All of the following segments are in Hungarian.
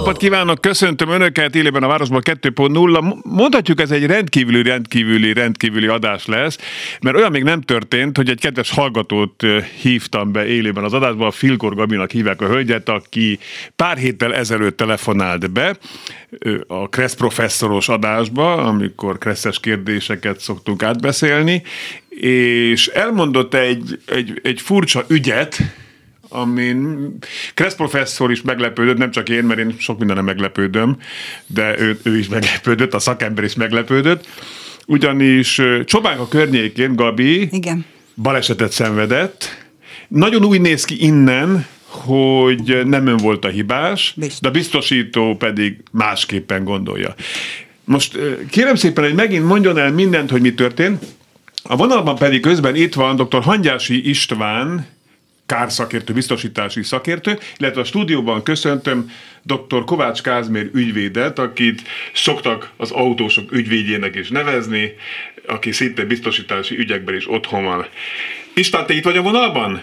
napot kívánok, köszöntöm Önöket élében a Városban 2.0. Mondhatjuk, ez egy rendkívüli, rendkívüli, rendkívüli adás lesz, mert olyan még nem történt, hogy egy kedves hallgatót hívtam be élőben az adásba, a Filkor Gabinak hívják a hölgyet, aki pár héttel ezelőtt telefonált be a Kressz professzoros adásba, amikor kresszes kérdéseket szoktunk átbeszélni, és elmondott egy, egy, egy furcsa ügyet, amin Kressz professzor is meglepődött, nem csak én, mert én sok mindenre meglepődöm, de ő, ő is meglepődött, a szakember is meglepődött, ugyanis Csobánka környékén Gabi Igen. balesetet szenvedett, nagyon úgy néz ki innen, hogy nem ön volt a hibás, Biztos. de a biztosító pedig másképpen gondolja. Most kérem szépen, hogy megint mondjon el mindent, hogy mi történt. A vonalban pedig közben itt van dr. Hangyási István, kárszakértő, biztosítási szakértő, illetve a stúdióban köszöntöm dr. Kovács Kázmér ügyvédet, akit szoktak az autósok ügyvédjének is nevezni, aki szinte biztosítási ügyekben is otthon van. István, te itt vagy a vonalban?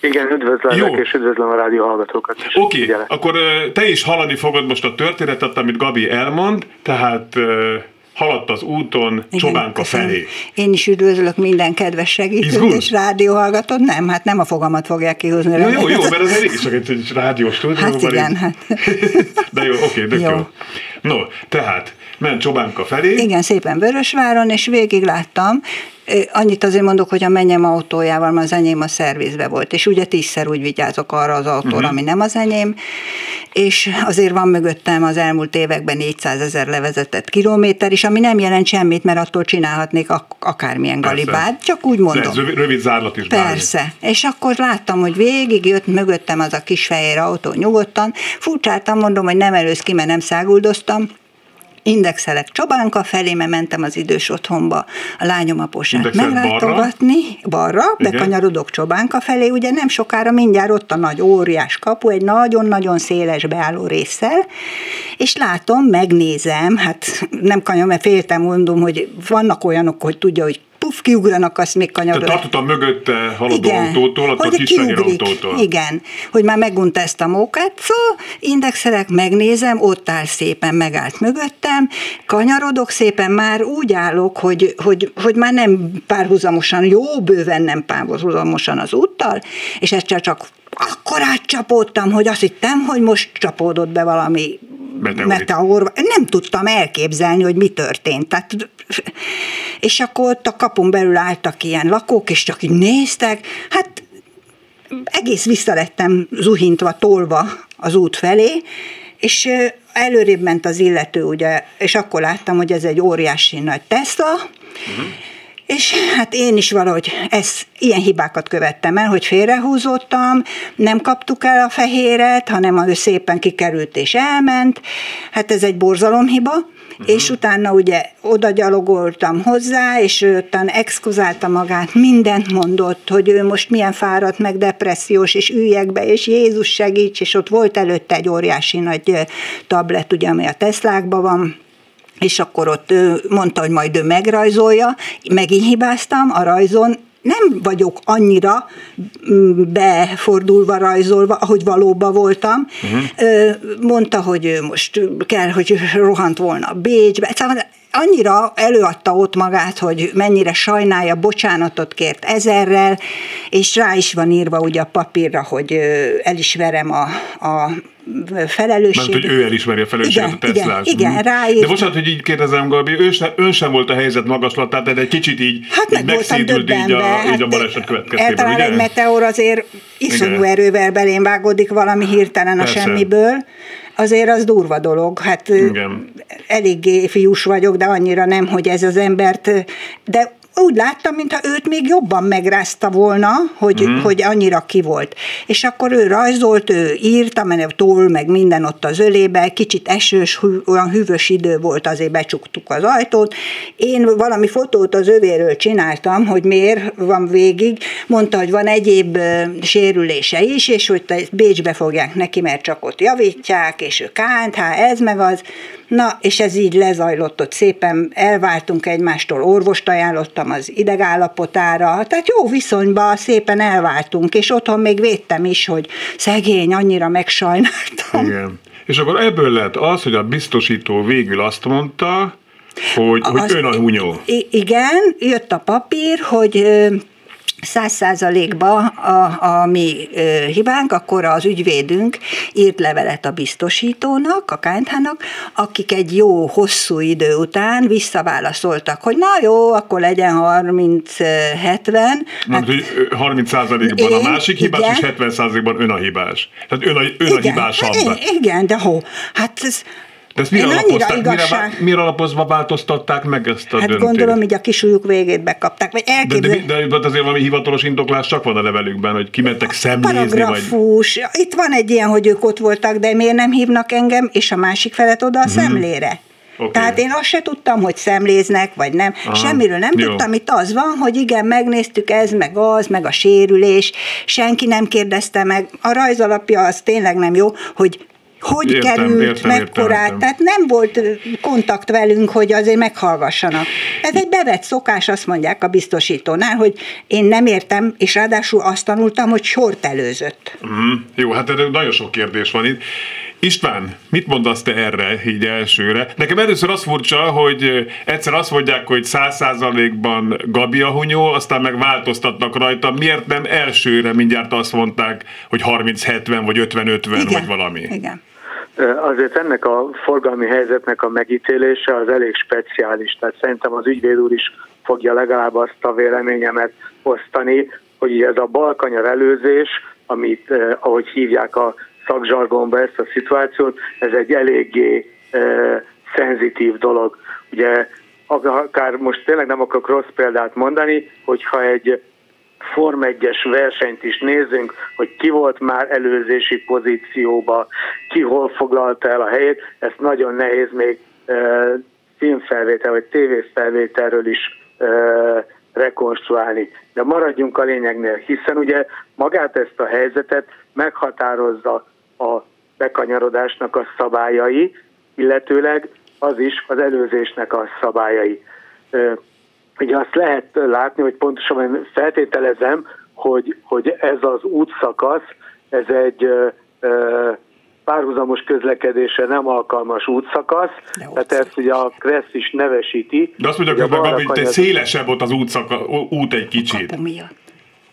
Igen, üdvözlök, és üdvözlöm a rádió hallgatókat Oké, okay, akkor te is hallani fogod most a történetet, amit Gabi elmond, tehát haladt az úton Igen, Csobánka köszönöm. felé. Én is üdvözlök minden kedves segítőt és rádióhallgatót. Nem, hát nem a fogamat fogják kihúzni. Jó, jó, jó, mert az elég is egy rádiós stúdió. Hát igen, hát. De jó, oké, de jó. jó. No, tehát ment Csobánka felé. Igen, szépen Vörösváron, és végig láttam, Annyit azért mondok, hogy a mennyem autójával, mert az enyém a szervizbe volt, és ugye tízszer úgy vigyázok arra az autóra, uh-huh. ami nem az enyém, és azért van mögöttem az elmúlt években 400 ezer levezetett kilométer is, ami nem jelent semmit, mert attól csinálhatnék ak- akármilyen Persze. galibát, csak úgy mondom. Ez rövid zárlat is. Persze, bármi. és akkor láttam, hogy végig jött mögöttem az a kis fehér autó nyugodtan, furcsáltam, mondom, hogy nem elősz ki, mert nem száguldoztam, indexelek Csobánka felé, mert mentem az idős otthonba. A lányom aposát meglátogatni, balra, balra bekanyarodok Csobánka felé, ugye nem sokára mindjárt ott a nagy óriás kapu, egy nagyon-nagyon széles beálló résszel, és látom, megnézem, hát nem kanyar, mert féltem, mondom, hogy vannak olyanok, hogy tudja, hogy puf, kiugranak, azt még kanyarod. Tehát tartottam mögötte haladó Igen, autótól, attól a kis autótól. Igen, hogy már megunta ezt a mókát, szóval indexelek, megnézem, ott áll szépen, megállt mögöttem, kanyarodok szépen, már úgy állok, hogy, hogy, hogy már nem párhuzamosan, jó bőven nem párhuzamosan az úttal, és egyszer csak akkor átcsapódtam, hogy azt hittem, hogy most csapódott be valami meteor. Nem tudtam elképzelni, hogy mi történt. Tehát, és akkor ott a kapun belül álltak ilyen lakók, és csak így néztek. Hát egész visszalettem zuhintva, tolva az út felé, és előrébb ment az illető, ugye, és akkor láttam, hogy ez egy óriási nagy Tesla, uh-huh és hát én is valahogy ez, ilyen hibákat követtem el, hogy félrehúzottam, nem kaptuk el a fehéret, hanem ő szépen kikerült és elment. Hát ez egy borzalomhiba. Uh-huh. És utána ugye oda gyalogoltam hozzá, és ő utána exkuzálta magát, mindent mondott, hogy ő most milyen fáradt, meg depressziós, és üljek be, és Jézus segíts, és ott volt előtte egy óriási nagy tablet, ugye, ami a Teslákban van, és akkor ott mondta, hogy majd ő megrajzolja, megint hibáztam, a rajzon nem vagyok annyira mm, befordulva, rajzolva, ahogy valóban voltam. Uh-huh. Mondta, hogy ő most kell, hogy rohant volna Bécsbe. Szóval annyira előadta ott magát, hogy mennyire sajnálja, bocsánatot kért ezerrel, és rá is van írva ugye a papírra, hogy elismerem a, a felelősség. Mert hogy ő elismeri a felelősséget igen, a Teslás. Igen, igen, ráír. De bocsánat, hogy így kérdezem, Gabi, ő sem, ön sem volt a helyzet magaslatán, tehát egy kicsit így, hát így megszédült így a, hát így a baleset következtében, ugye? egy meteor azért iszonyú igen. erővel belém vágódik valami hirtelen Persze. a semmiből, azért az durva dolog. Hát Igen. eléggé fiús vagyok, de annyira nem, hogy ez az embert, de úgy láttam, mintha őt még jobban megrázta volna, hogy, mm. hogy annyira ki volt. És akkor ő rajzolt, ő írt, amelyek tól, meg minden ott az ölébe, kicsit esős, hű, olyan hűvös idő volt, azért becsuktuk az ajtót. Én valami fotót az övéről csináltam, hogy miért van végig. Mondta, hogy van egyéb sérülése is, és hogy Bécsbe fogják neki, mert csak ott javítják, és ő kánt, hát ez meg az. Na, és ez így lezajlott ott szépen, elváltunk egymástól, orvost ajánlottam az idegállapotára, tehát jó viszonyba szépen elváltunk, és otthon még védtem is, hogy szegény, annyira megsajnáltam. Igen. És akkor ebből lett az, hogy a biztosító végül azt mondta, hogy, hogy az, ön a hunyó. Igen, jött a papír, hogy száz százalékba a, a mi hibánk, akkor az ügyvédünk írt levelet a biztosítónak, a KNH-nak, akik egy jó, hosszú idő után visszaválaszoltak, hogy na jó, akkor legyen 30-70. Hát, hogy 30 százalékban a másik hibás, igen. és 70 százalékban ön a hibás. Tehát ön a, ön igen, a hibásabb. Igen, de hó, hát ez de ezt mire, igazság... mire, mire alapozva változtatták meg ezt a hát döntést? gondolom, hogy a kisúlyuk végét bekapták. Vagy elképzel... de, de, de, azért valami hivatalos indoklás csak van a levelükben, hogy kimentek szemlézni. Paragrafus. Vagy... Itt van egy ilyen, hogy ők ott voltak, de miért nem hívnak engem, és a másik felet oda a hmm. szemlére. Okay. Tehát én azt se tudtam, hogy szemléznek, vagy nem. Aha. Semmiről nem Jó. tudtam. Itt az van, hogy igen, megnéztük ez, meg az, meg a sérülés. Senki nem kérdezte meg. A rajzalapja az tényleg nem jó, hogy hogy értem, került, értem, mekkorát, értem. tehát nem volt kontakt velünk, hogy azért meghallgassanak. Ez egy bevett szokás, azt mondják a biztosítónál, hogy én nem értem, és ráadásul azt tanultam, hogy sort előzött. Mm, jó, hát erre nagyon sok kérdés van itt. István, mit mondasz te erre így elsőre? Nekem először az furcsa, hogy egyszer azt mondják, hogy száz százalékban Gabi a hunyó, aztán meg változtatnak rajta. Miért nem elsőre mindjárt azt mondták, hogy 30-70 vagy 50-50 vagy valami? Igen. Azért ennek a forgalmi helyzetnek a megítélése az elég speciális, tehát szerintem az ügyvéd úr is fogja legalább azt a véleményemet osztani, hogy ez a balkanyar előzés, amit, ahogy hívják a szakzsargonba ezt a szituációt, ez egy eléggé szenzitív dolog. Ugye akár most tényleg nem akarok rossz példát mondani, hogyha egy Form 1-es versenyt is nézzünk, hogy ki volt már előzési pozícióba, ki hol foglalta el a helyét, ezt nagyon nehéz még e, filmfelvétel vagy tévéfelvételről is e, rekonstruálni. De maradjunk a lényegnél, hiszen ugye magát ezt a helyzetet meghatározza a bekanyarodásnak a szabályai, illetőleg az is az előzésnek a szabályai. Ugye azt lehet látni, hogy pontosan feltételezem, hogy, hogy ez az útszakasz, ez egy párhuzamos közlekedésre nem alkalmas útszakasz, tehát ezt ugye a Kressz is nevesíti. De azt mondja, hogy, hogy te szélesebb ott az útszaka, út egy kicsit. Kapu miatt.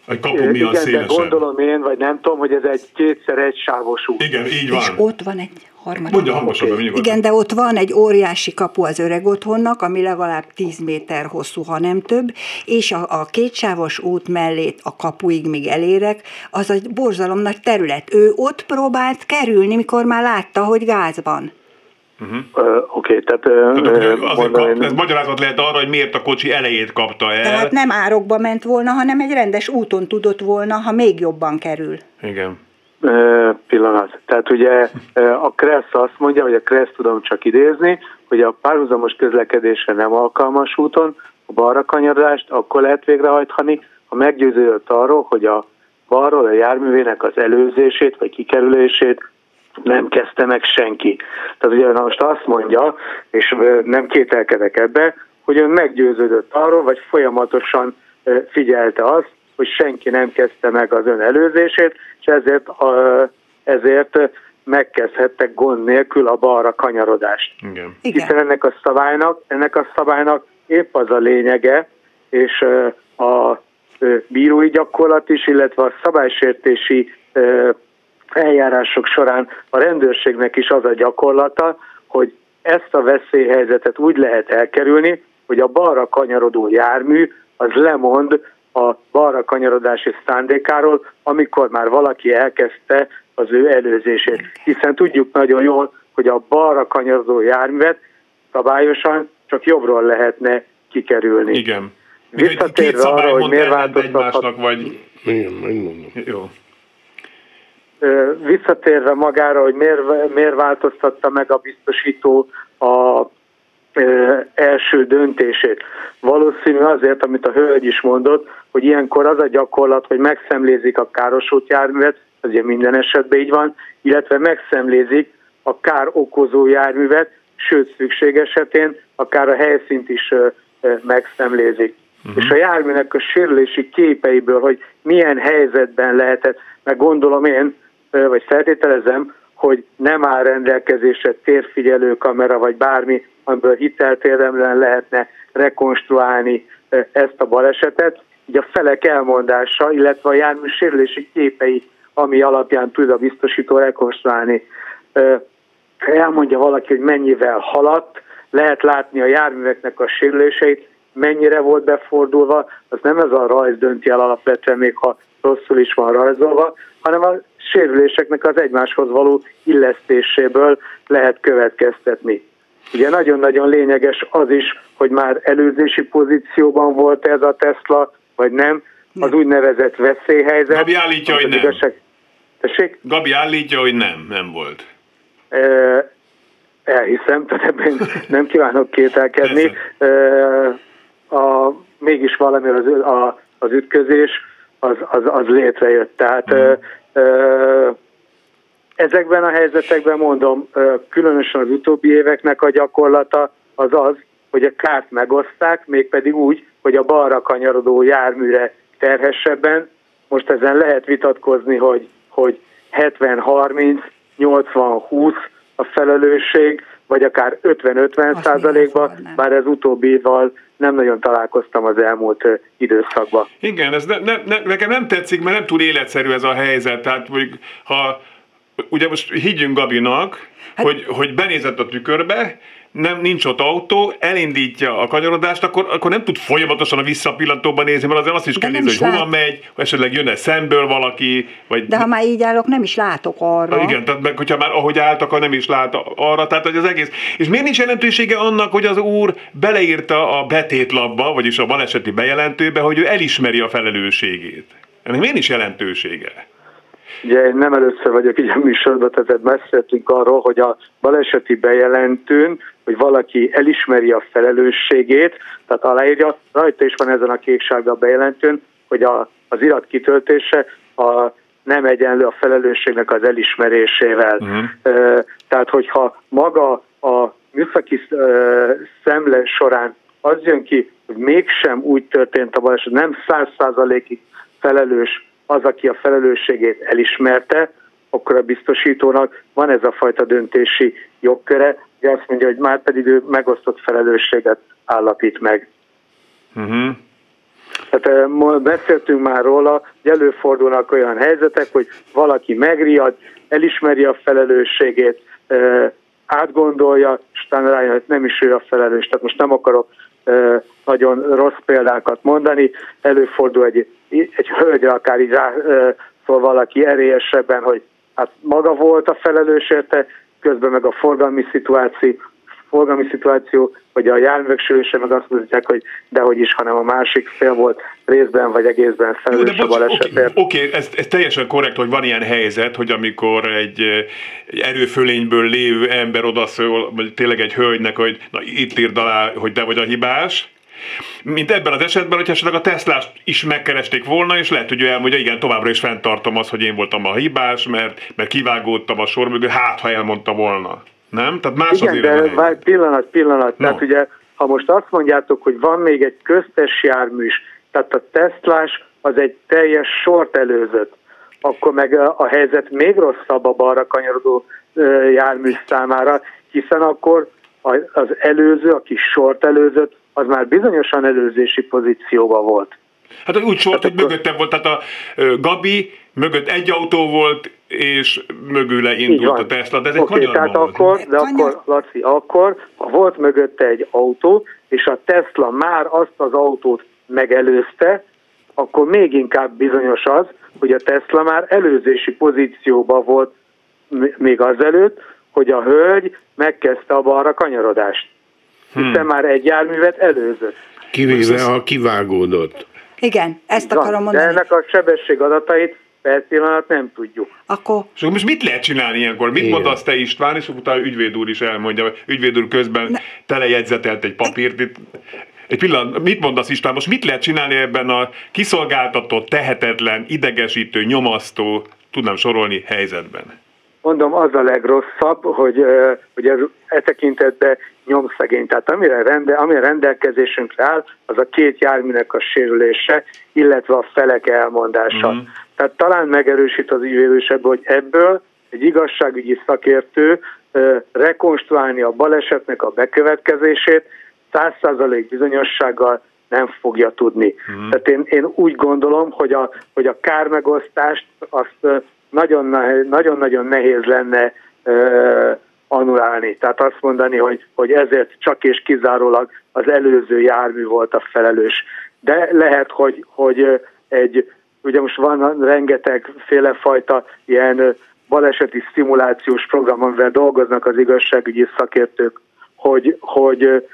Egy kapu miatt Igen, szélesebb. de gondolom én, vagy nem tudom, hogy ez egy kétszer egy sávos út. Igen, így van. És ott van egy harmadik. Mondja hangosabban, okay. Igen, de ott van egy óriási kapu az öreg otthonnak, ami legalább 10 méter hosszú, ha nem több, és a, a kétsávos út mellét a kapuig még elérek, az egy borzalom nagy terület. Ő ott próbált kerülni, mikor már látta, hogy gáz van. Uh-huh. Uh, Oké, okay, tehát... Uh, mondom, kap, ez magyarázat lehet arra, hogy miért a kocsi elejét kapta el. Tehát nem árokba ment volna, hanem egy rendes úton tudott volna, ha még jobban kerül. Igen. Uh, pillanat. Tehát ugye a Kressz azt mondja, vagy a Kressz tudom csak idézni, hogy a párhuzamos közlekedésre nem alkalmas úton a balra kanyarodást akkor lehet végrehajtani, ha meggyőződött arról, hogy a balról a járművének az előzését vagy kikerülését nem kezdte meg senki. Tehát ugye most azt mondja, és nem kételkedek ebbe, hogy ön meggyőződött arról, vagy folyamatosan figyelte azt, hogy senki nem kezdte meg az ön előzését, és ezért, ezért megkezdhettek gond nélkül a balra kanyarodást. Igen. Hiszen ennek a szabálynak, ennek a szabálynak épp az a lényege, és a bírói gyakorlat is, illetve a szabálysértési eljárások során a rendőrségnek is az a gyakorlata, hogy ezt a veszélyhelyzetet úgy lehet elkerülni, hogy a balra kanyarodó jármű az lemond a balra kanyarodási szándékáról, amikor már valaki elkezdte az ő előzését. Hiszen tudjuk nagyon jól, hogy a balra kanyarodó járművet szabályosan csak jobbról lehetne kikerülni. Igen. Visszatérve arra, hogy miért változtathat... vagy... Igen, megmondom. Jó. Visszatérve magára, hogy miért, miért változtatta meg a biztosító a első döntését. Valószínű azért, amit a hölgy is mondott, hogy ilyenkor az a gyakorlat, hogy megszemlézik a károsult járművet, ez ugye minden esetben így van, illetve megszemlézik a kár okozó járművet, sőt szükség esetén akár a helyszínt is megszemlézik. Uh-huh. És a járműnek a sérülési képeiből, hogy milyen helyzetben lehetett, meg gondolom én, vagy feltételezem, hogy nem áll rendelkezésre térfigyelő kamera, vagy bármi, amiből hitelt érdemlen lehetne rekonstruálni ezt a balesetet. Így a felek elmondása, illetve a jármű sérülési képei, ami alapján tud a biztosító rekonstruálni. Elmondja valaki, hogy mennyivel haladt, lehet látni a járműveknek a sérüléseit, mennyire volt befordulva, az nem ez a rajz dönti el alapvetően, még ha rosszul is van rajzolva, hanem a sérüléseknek az egymáshoz való illesztéséből lehet következtetni. Ugye nagyon-nagyon lényeges az is, hogy már előzési pozícióban volt ez a Tesla, vagy nem, az úgynevezett veszélyhelyzet. Gabi állítja, hogy nem. Igazság... Tessék? Gabi állítja, hogy nem, nem volt. Elhiszem, tehát ebben nem kívánok kételkedni. A, mégis valami az, a, az ütközés az, az, az létrejött. Tehát mm. Ezekben a helyzetekben mondom, különösen az utóbbi éveknek a gyakorlata az az, hogy a kárt megoszták, mégpedig úgy, hogy a balra kanyarodó járműre terhessebben. Most ezen lehet vitatkozni, hogy, hogy 70-30, 80-20 a felelősség, vagy akár 50-50 százalékban, bár ez utóbbival nem nagyon találkoztam az elmúlt időszakban. Igen, ez ne, ne, ne, nekem nem tetszik, mert nem túl életszerű ez a helyzet. Tehát mondjuk, ha ugye most higgyünk Gabinak, hát, hogy, hogy benézett a tükörbe, nem, nincs ott autó, elindítja a kanyarodást, akkor, akkor nem tud folyamatosan a visszapillantóban nézni, mert azért azt is kell nézni, hogy lát... hova megy, esetleg jönne szemből valaki. Vagy... De ha már így állok, nem is látok arra. Igen, tehát meg, hogyha már ahogy álltak, akkor nem is lát arra, tehát hogy az egész. És miért nincs jelentősége annak, hogy az úr beleírta a betétlapba, vagyis a baleseti bejelentőbe, hogy ő elismeri a felelősségét? Ennek miért nincs jelentősége? Ugye én nem először vagyok így a műsorban, tehát beszéltünk arról, hogy a baleseti bejelentőn, hogy valaki elismeri a felelősségét, tehát aláírja, rajta is van ezen a kéksárga bejelentőn, hogy a, az irat kitöltése a nem egyenlő a felelősségnek az elismerésével. Uh-huh. Tehát, hogyha maga a műszaki szemle során az jön ki, hogy mégsem úgy történt a baleset, nem száz százalékig felelős az, aki a felelősségét elismerte, akkor a biztosítónak van ez a fajta döntési jogköre, hogy azt mondja, hogy már pedig ő megosztott felelősséget állapít meg. Uh-huh. Tehát beszéltünk már róla, hogy előfordulnak olyan helyzetek, hogy valaki megriad, elismeri a felelősségét, átgondolja, és utána rájön, hogy nem is ő a felelős. Tehát most nem akarok nagyon rossz példákat mondani, előfordul egy, egy hölgyre akár így rá szól valaki erélyesebben, hogy hát maga volt a felelős érte, közben meg a forgalmi szituáció, forgalmi szituáció, vagy a járművek sűrűse meg azt mondják, hogy dehogy is, hanem a másik fél volt részben vagy egészben felelős a balesetért. Oké, okay, ez, ez teljesen korrekt, hogy van ilyen helyzet, hogy amikor egy, egy erőfölényből lévő ember odaszól, vagy tényleg egy hölgynek, hogy na itt írd alá, hogy te vagy a hibás, mint ebben az esetben, hogy esetleg a Teslát is megkeresték volna, és lehet, hogy ő elmondja, igen, továbbra is fenntartom azt, hogy én voltam a hibás, mert, mert kivágódtam a sor mögül, hát ha elmondta volna. Nem? Tehát más igen, de várj, pillanat, pillanat. No. Tehát ugye, ha most azt mondjátok, hogy van még egy köztes jármű is, tehát a Teslás az egy teljes sort előzött, akkor meg a, a helyzet még rosszabb a balra kanyarodó jármű számára, hiszen akkor az előző, aki sort előzött, az már bizonyosan előzési pozícióban volt. Hát úgy sort, hogy mögöttem volt, tehát a Gabi mögött egy autó volt, és mögüle indult a Tesla, de ez okay, egy tehát volt. akkor, de akkor, Laci, akkor ha volt mögötte egy autó, és a Tesla már azt az autót megelőzte, akkor még inkább bizonyos az, hogy a Tesla már előzési pozícióban volt még azelőtt, hogy a hölgy megkezdte a balra kanyarodást. Hiszen hmm. már egy járművet előzött. Kivéve, ha kivágódott. Igen, ezt akarom mondani. De ennek a sebesség adatait per pillanat nem tudjuk. Akkor... És most mit lehet csinálni ilyenkor? Mit Igen. mondasz te István, és utána ügyvéd úr is elmondja, ügyvéd úr közben Ne. telejegyzetelt egy papírt. Itt, egy pillanat, mit mondasz István? Most mit lehet csinálni ebben a kiszolgáltatott, tehetetlen, idegesítő, nyomasztó, tudnám sorolni helyzetben? Mondom, az a legrosszabb, hogy, hogy ez e tekintetben nyomszegény. Tehát amire, rende, amire rendelkezésünkre áll, az a két járműnek a sérülése, illetve a felek elmondása. Mhm. Tehát talán megerősít az ügyvédősebb, hogy ebből egy igazságügyi szakértő ö, rekonstruálni a balesetnek a bekövetkezését 100% bizonyossággal nem fogja tudni. Mhm. Tehát én, én úgy gondolom, hogy a, hogy a kármegosztást azt nagyon-nagyon nehéz lenne ö, anulálni. Tehát azt mondani, hogy, hogy ezért csak és kizárólag az előző jármű volt a felelős. De lehet, hogy, hogy egy, ugye most van rengeteg félefajta ilyen baleseti szimulációs program, amivel dolgoznak az igazságügyi szakértők, hogy, hogy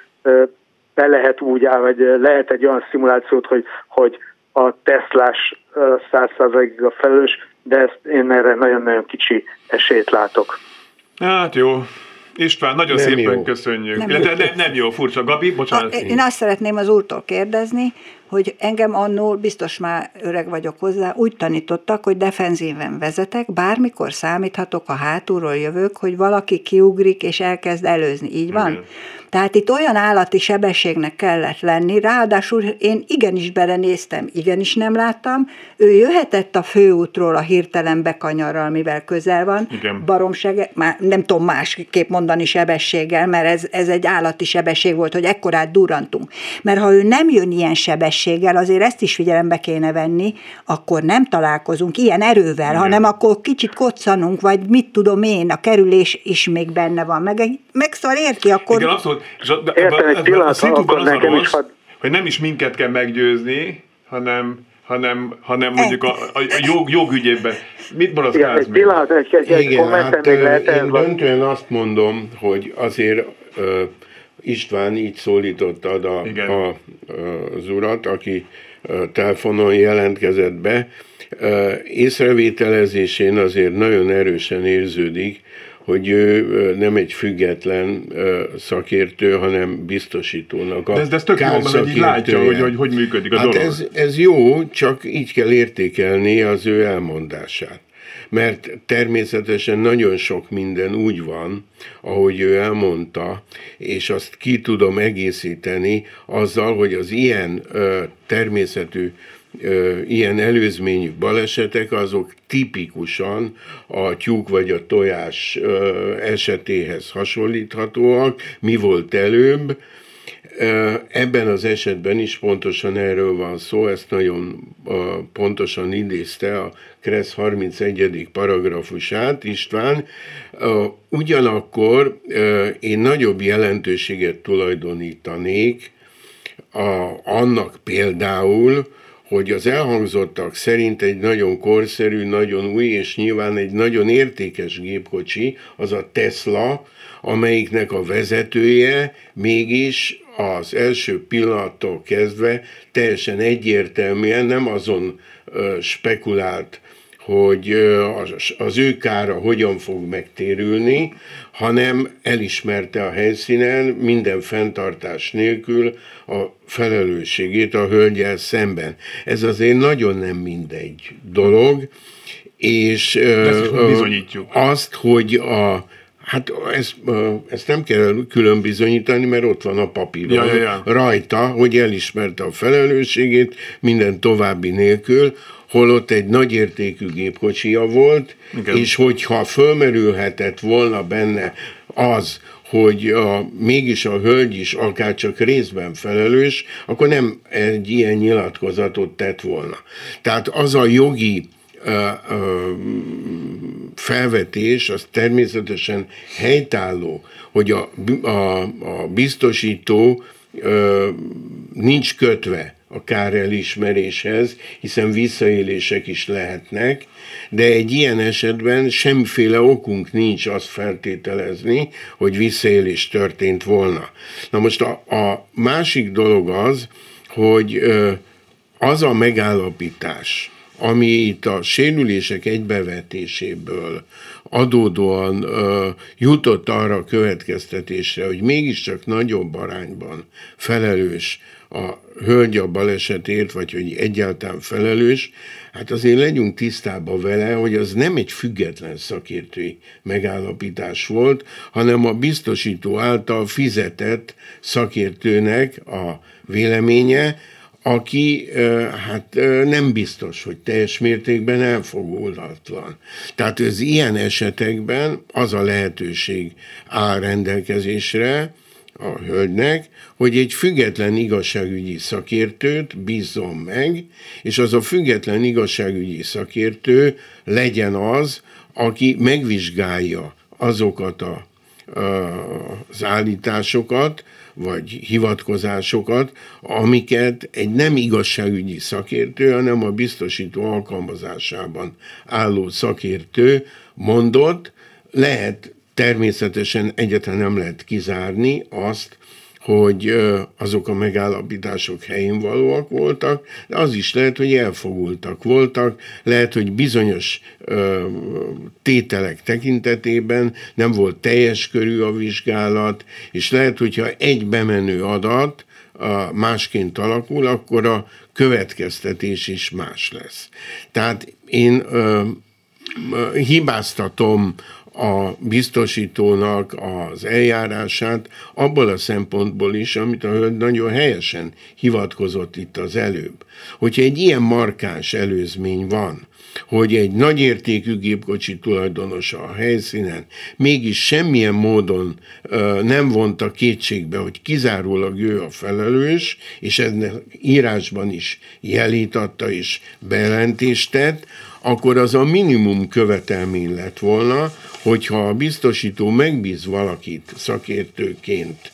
be lehet úgy áll, vagy lehet egy olyan szimulációt, hogy, hogy a Teslás ö, 100%-ig a felelős, de ezt én erre nagyon-nagyon kicsi esélyt látok. Hát jó. István, nagyon Nem szépen jó. köszönjük. Nem Nem, jó. nem, nem jó, furcsa. Gabi, bocsánat. A, én azt szeretném az úrtól kérdezni, hogy engem annól, biztos már öreg vagyok hozzá, úgy tanítottak, hogy defenzíven vezetek, bármikor számíthatok, ha hátulról jövök, hogy valaki kiugrik és elkezd előzni. Így van? Igen. Tehát itt olyan állati sebességnek kellett lenni, ráadásul én igenis belenéztem, igenis nem láttam, ő jöhetett a főútról a hirtelen bekanyarral, mivel közel van, Igen. baromsege, már nem tudom másképp mondani sebességgel, mert ez, ez egy állati sebesség volt, hogy ekkorát durrantunk. Mert ha ő nem jön ilyen sebességgel, azért ezt is figyelembe kéne venni, akkor nem találkozunk ilyen erővel, Igen. hanem akkor kicsit koccanunk, vagy mit tudom én, a kerülés is még benne van. Meg, meg szóval érti, akkor... Igen, abszolút. És a, Értem, ebben- egy pillanat, a szituban akkor az a nekem is rossz, hadd- hogy nem is minket kell meggyőzni, hanem, hanem, hanem mondjuk a, a, a jog, jogügyében. Mit mondasz, Igen, egy pillanat, egy, egy, egy Igen, hát lehet én döntően azt mondom, hogy azért ö, István így szólítottad a, Igen. a, az urat, aki telefonon jelentkezett be. Észrevételezésén azért nagyon erősen érződik, hogy ő nem egy független szakértő, hanem biztosítónak a De ez, de ez tök jó, mert hogy így látja, hogy, hogy hogy működik a Hát dolog. ez, ez jó, csak így kell értékelni az ő elmondását. Mert természetesen nagyon sok minden úgy van, ahogy ő elmondta, és azt ki tudom egészíteni azzal, hogy az ilyen ö, természetű ilyen előzményű balesetek, azok tipikusan a tyúk vagy a tojás esetéhez hasonlíthatóak. Mi volt előbb? Ebben az esetben is pontosan erről van szó, ezt nagyon pontosan idézte a Kressz 31. paragrafusát István. Ugyanakkor én nagyobb jelentőséget tulajdonítanék annak például, hogy az elhangzottak szerint egy nagyon korszerű, nagyon új és nyilván egy nagyon értékes gépkocsi, az a Tesla, amelyiknek a vezetője mégis az első pillanattól kezdve teljesen egyértelműen nem azon spekulált, hogy az- ő kára hogyan fog megtérülni, hanem elismerte a helyszínen minden fenntartás nélkül a felelősségét a hölgyel szemben. Ez azért nagyon nem mindegy dolog, és bizonyítjuk. azt, hogy a Hát ezt, ezt nem kell külön bizonyítani, mert ott van a papíron Ja, ja, ja. rajta, hogy elismerte a felelősségét minden további nélkül, holott egy nagyértékű gépkocsija volt, Igen. és hogyha fölmerülhetett volna benne az, hogy a, mégis a hölgy is akár csak részben felelős, akkor nem egy ilyen nyilatkozatot tett volna. Tehát az a jogi ö, ö, felvetés, az természetesen helytálló, hogy a, a, a biztosító ö, nincs kötve a kárelismeréshez, hiszen visszaélések is lehetnek, de egy ilyen esetben semmiféle okunk nincs azt feltételezni, hogy visszaélés történt volna. Na most a, a másik dolog az, hogy az a megállapítás, ami itt a sérülések egybevetéséből adódóan ö, jutott arra a következtetésre, hogy mégiscsak nagyobb arányban felelős a hölgy a balesetért, vagy hogy egyáltalán felelős, hát azért legyünk tisztában vele, hogy az nem egy független szakértői megállapítás volt, hanem a biztosító által fizetett szakértőnek a véleménye, aki hát nem biztos, hogy teljes mértékben elfogulatlan. Tehát az ilyen esetekben az a lehetőség áll rendelkezésre a hölgynek, hogy egy független igazságügyi szakértőt bízzon meg, és az a független igazságügyi szakértő legyen az, aki megvizsgálja azokat a, az állításokat, vagy hivatkozásokat, amiket egy nem igazságügyi szakértő, hanem a biztosító alkalmazásában álló szakértő mondott, lehet természetesen egyetlen nem lehet kizárni azt, hogy azok a megállapítások helyén valóak voltak, de az is lehet, hogy elfogultak voltak, lehet, hogy bizonyos tételek tekintetében nem volt teljes körű a vizsgálat, és lehet, hogyha egy bemenő adat másként alakul, akkor a következtetés is más lesz. Tehát én hibáztatom a biztosítónak az eljárását abból a szempontból is, amit a hölgy nagyon helyesen hivatkozott itt az előbb. Hogyha egy ilyen markáns előzmény van, hogy egy nagyértékű gépkocsi tulajdonosa a helyszínen mégis semmilyen módon ö, nem vonta kétségbe, hogy kizárólag ő a felelős, és ennek írásban is jelítatta és bejelentést tett, akkor az a minimum követelmény lett volna, hogyha a biztosító megbíz valakit szakértőként,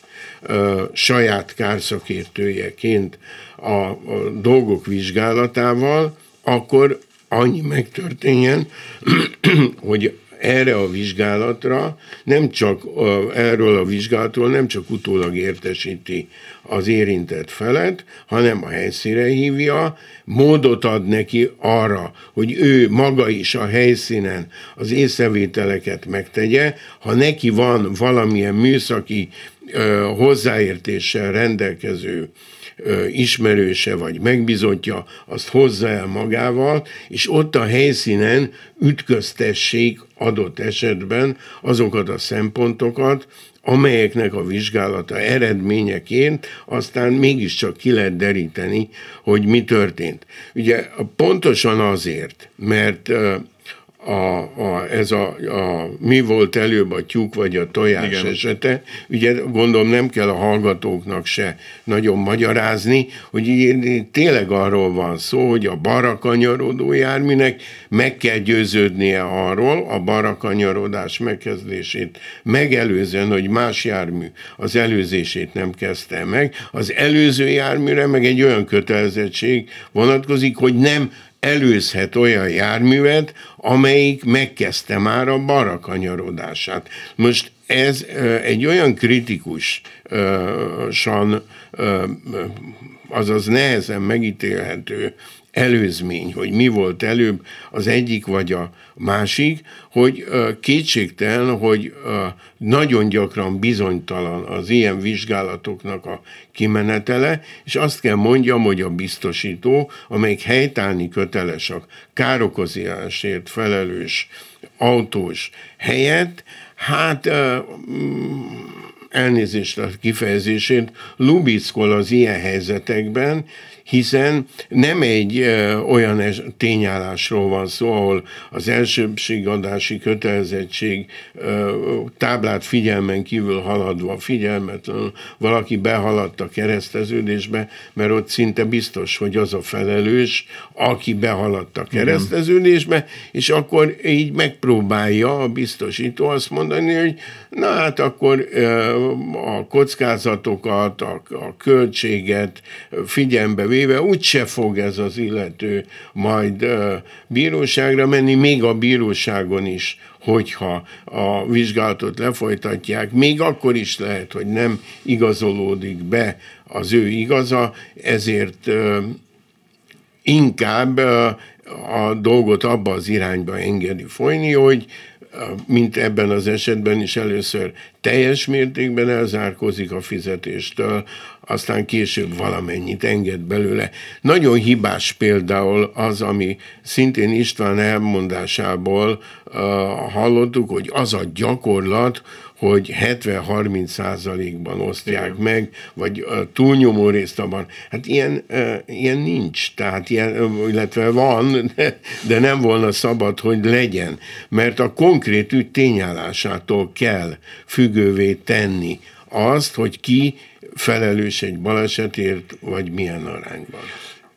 saját kárszakértőjeként a, a dolgok vizsgálatával, akkor annyi megtörténjen, hogy erre a vizsgálatra nem csak erről a vizsgálatról nem csak utólag értesíti az érintett felet, hanem a helyszínre hívja, módot ad neki arra, hogy ő maga is a helyszínen az észrevételeket megtegye, ha neki van valamilyen műszaki hozzáértéssel rendelkező ismerőse vagy megbizotja, azt hozza el magával, és ott a helyszínen ütköztessék adott esetben azokat a szempontokat, amelyeknek a vizsgálata eredményeként aztán mégiscsak ki lehet deríteni, hogy mi történt. Ugye pontosan azért, mert a, a, ez a, a mi volt előbb a tyúk vagy a tojás Igen. esete. Ugye gondolom nem kell a hallgatóknak se nagyon magyarázni, hogy tényleg arról van szó, hogy a barakanyarodó járműnek meg kell győződnie arról, a barakanyarodás megkezdését megelőzően, hogy más jármű az előzését nem kezdte meg, az előző járműre meg egy olyan kötelezettség vonatkozik, hogy nem előzhet olyan járművet, amelyik megkezdte már a balra kanyarodását. Most ez egy olyan kritikusan, azaz nehezen megítélhető előzmény, hogy mi volt előbb az egyik vagy a másik, hogy kétségtelen, hogy nagyon gyakran bizonytalan az ilyen vizsgálatoknak a kimenetele, és azt kell mondjam, hogy a biztosító, amelyik helytállni köteles a károkozásért felelős autós helyett, hát mm, elnézést a kifejezését, lubickol az ilyen helyzetekben, hiszen nem egy olyan tényállásról van szó, ahol az elsőbségadási kötelezettség táblát figyelmen kívül haladva, figyelmetlenül valaki behaladt a kereszteződésbe, mert ott szinte biztos, hogy az a felelős, aki behaladt a kereszteződésbe, és akkor így megpróbálja a biztosító azt mondani, hogy na hát akkor a kockázatokat, a, a költséget figyelembe véve úgyse fog ez az illető majd bíróságra menni, még a bíróságon is, hogyha a vizsgálatot lefolytatják, még akkor is lehet, hogy nem igazolódik be az ő igaza, ezért inkább a dolgot abba az irányba engedi folyni, hogy mint ebben az esetben is először teljes mértékben elzárkozik a fizetéstől, aztán később valamennyit enged belőle. Nagyon hibás például az, ami szintén István elmondásából uh, hallottuk, hogy az a gyakorlat, hogy 70-30 százalékban osztják Igen. meg, vagy a túlnyomó részt abban. Hát ilyen, ilyen nincs, tehát ilyen, illetve van, de, de nem volna szabad, hogy legyen, mert a konkrét ügy tényállásától kell függővé tenni azt, hogy ki felelős egy balesetért, vagy milyen arányban.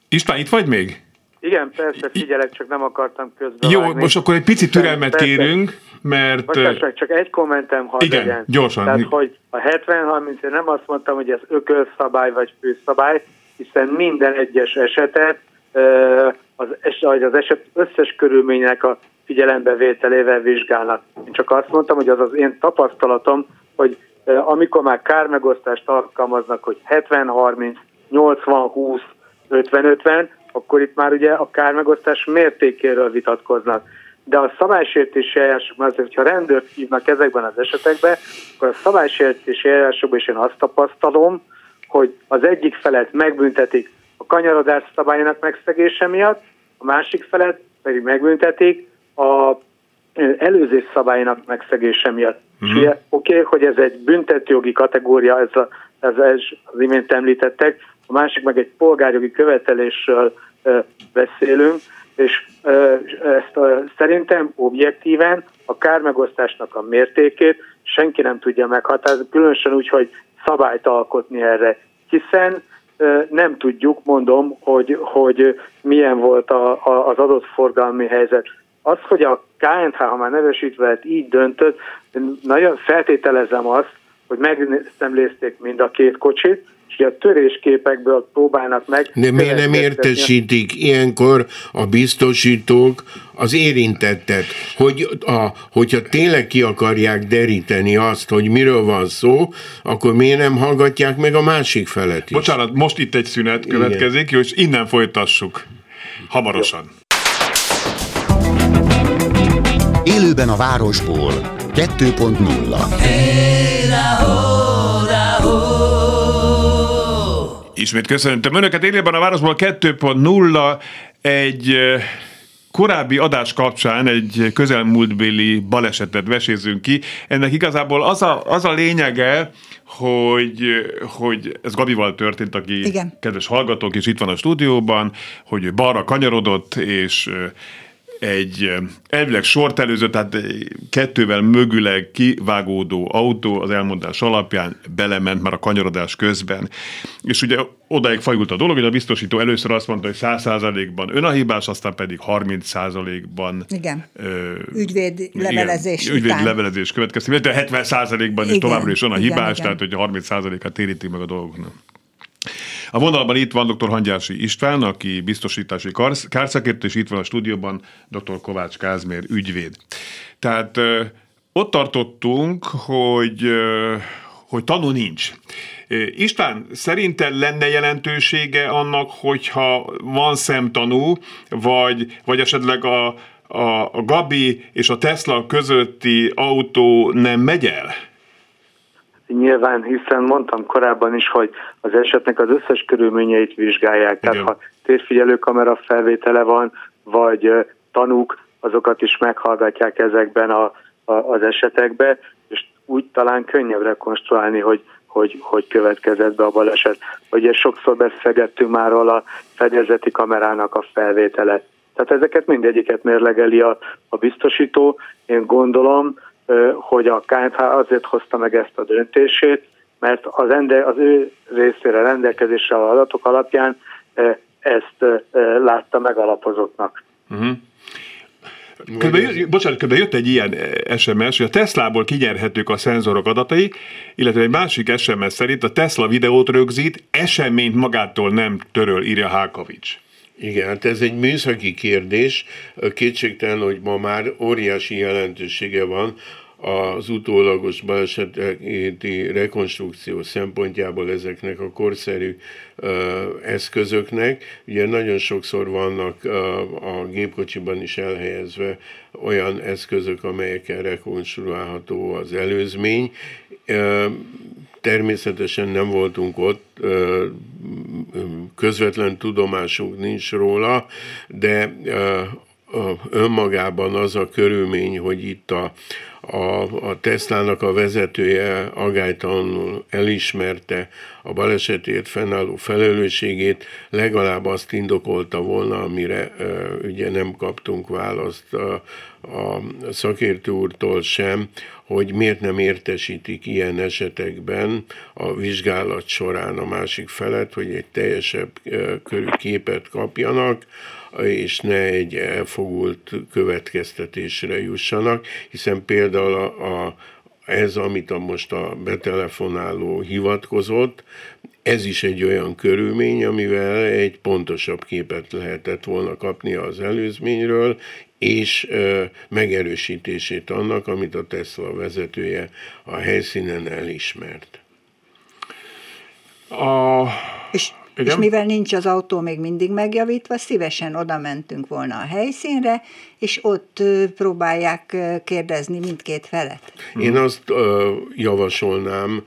István, itt vagy még? Igen, persze, figyelek, csak nem akartam közben. Jó, most akkor egy pici türelmet persze. kérünk, mert... Most csak egy kommentem hadd Igen, legyen. gyorsan. Tehát, hogy a 70-30, én nem azt mondtam, hogy ez ökölszabály vagy főszabály, hiszen minden egyes esetet az, az eset összes körülmények a figyelembevételével vizsgálnak. Én csak azt mondtam, hogy az az én tapasztalatom, hogy amikor már kármegosztást alkalmaznak, hogy 70-30, 80-20, 50-50, akkor itt már ugye a kármegosztás mértékéről vitatkoznak. De a szabálysértési eljárásokban azért, hogyha rendőrt hívnak ezekben az esetekben, akkor a szabálysértési eljárásokban is én azt tapasztalom, hogy az egyik felet megbüntetik a kanyarodás szabályának megszegése miatt, a másik felet pedig megbüntetik a előzés szabályának megszegése miatt. Uh-huh. Oké, okay, hogy ez egy büntetőjogi kategória, ez, a, ez, ez az imént említettek, a másik meg egy polgárjogi követelésről e, beszélünk, és ezt szerintem objektíven a kármegosztásnak a mértékét senki nem tudja meghatározni, különösen úgy, hogy szabályt alkotni erre, hiszen nem tudjuk, mondom, hogy, hogy milyen volt a, a, az adott forgalmi helyzet. Az, hogy a KNH, ha már nevesítve így döntött, nagyon feltételezem azt, hogy megszemlézték mind a két kocsit, és a törésképekből próbálnak meg. De miért nem értesítik ilyenkor a biztosítók az érintettet, hogy a, hogyha tényleg ki akarják deríteni azt, hogy miről van szó, akkor miért nem hallgatják meg a másik felet is? Bocsánat, most itt egy szünet következik, Igen. és innen folytassuk hamarosan. Jó. Élőben a városból 2.0 Ismét köszöntöm Önöket élőben a városból 2.0 egy korábbi adás kapcsán egy közelmúltbéli balesetet vesézünk ki. Ennek igazából az a, az a lényege, hogy, hogy ez Gabival történt, aki Igen. kedves hallgatók, és itt van a stúdióban, hogy balra kanyarodott, és egy elvileg sort előző, tehát kettővel mögüleg kivágódó autó az elmondás alapján belement már a kanyarodás közben. És ugye odáig fajult a dolog, hogy a biztosító először azt mondta, hogy 100%-ban ön a hibás, aztán pedig 30%-ban igen. Ö, ügyvéd levelezés igen, ügyvéd levelezés következtében, de 70%-ban is továbbra is ön a hibás, igen, tehát hogy a 30%-át térítik meg a dolgoknak. A vonalban itt van dr. Hangyási István, aki biztosítási kárszakértő, és itt van a stúdióban dr. Kovács Kázmér ügyvéd. Tehát ott tartottunk, hogy, hogy tanú nincs. István, szerinted lenne jelentősége annak, hogyha van szemtanú, vagy, vagy esetleg a, a, a Gabi és a Tesla közötti autó nem megy el? Nyilván, hiszen mondtam korábban is, hogy az esetnek az összes körülményeit vizsgálják. Igen. Tehát ha térfigyelő kamera felvétele van, vagy tanúk, azokat is meghallgatják ezekben a, a, az esetekben, és úgy talán könnyebb rekonstruálni, hogy hogy, hogy következett be a baleset. Ugye sokszor beszélgettünk már a fedezeti kamerának a felvétele. Tehát ezeket mindegyiket mérlegeli a, a biztosító. Én gondolom, hogy a KNH azért hozta meg ezt a döntését, mert az, ende, az ő részére rendelkezésre a adatok alapján ezt látta megalapozottnak. Uh-huh. Közben, bocsánat, közben jött egy ilyen SMS, hogy a Teslából kinyerhetők a szenzorok adatai, illetve egy másik SMS szerint a Tesla videót rögzít, eseményt magától nem töröl, írja Hákavics. Igen, hát ez egy műszaki kérdés. Kétségtelen, hogy ma már óriási jelentősége van az utólagos baleseti rekonstrukció szempontjából ezeknek a korszerű eszközöknek. Ugye nagyon sokszor vannak a gépkocsiban is elhelyezve olyan eszközök, amelyekkel rekonstruálható az előzmény. Természetesen nem voltunk ott, közvetlen tudomásunk nincs róla, de önmagában az a körülmény, hogy itt a, a, a Teslának a vezetője agálytalanul elismerte a balesetért fennálló felelősségét, legalább azt indokolta volna, amire ugye nem kaptunk választ a, a szakértő úrtól sem, hogy miért nem értesítik ilyen esetekben a vizsgálat során a másik felet, hogy egy teljesebb körű képet kapjanak, és ne egy elfogult következtetésre jussanak, hiszen például a, a ez, amit a most a betelefonáló hivatkozott, ez is egy olyan körülmény, amivel egy pontosabb képet lehetett volna kapni az előzményről, és ö, megerősítését annak, amit a Tesla vezetője a helyszínen elismert. A... És igen? És mivel nincs az autó még mindig megjavítva, szívesen oda mentünk volna a helyszínre, és ott próbálják kérdezni mindkét felet. Én azt javasolnám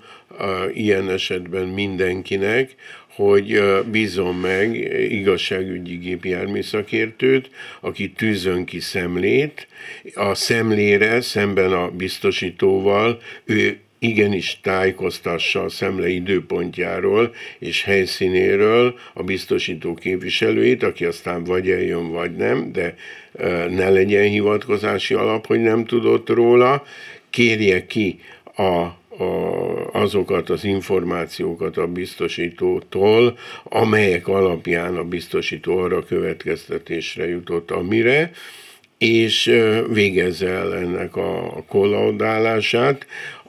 ilyen esetben mindenkinek, hogy bízom meg igazságügyi gépjármű szakértőt, aki tűzön ki szemlét, a szemlére szemben a biztosítóval ő igenis tájékoztassa a szemle időpontjáról és helyszínéről a biztosító képviselőit, aki aztán vagy eljön, vagy nem, de ne legyen hivatkozási alap, hogy nem tudott róla, kérje ki a, a, azokat az információkat a biztosítótól, amelyek alapján a biztosító arra következtetésre jutott, amire, és végezze el ennek a kollaudálását,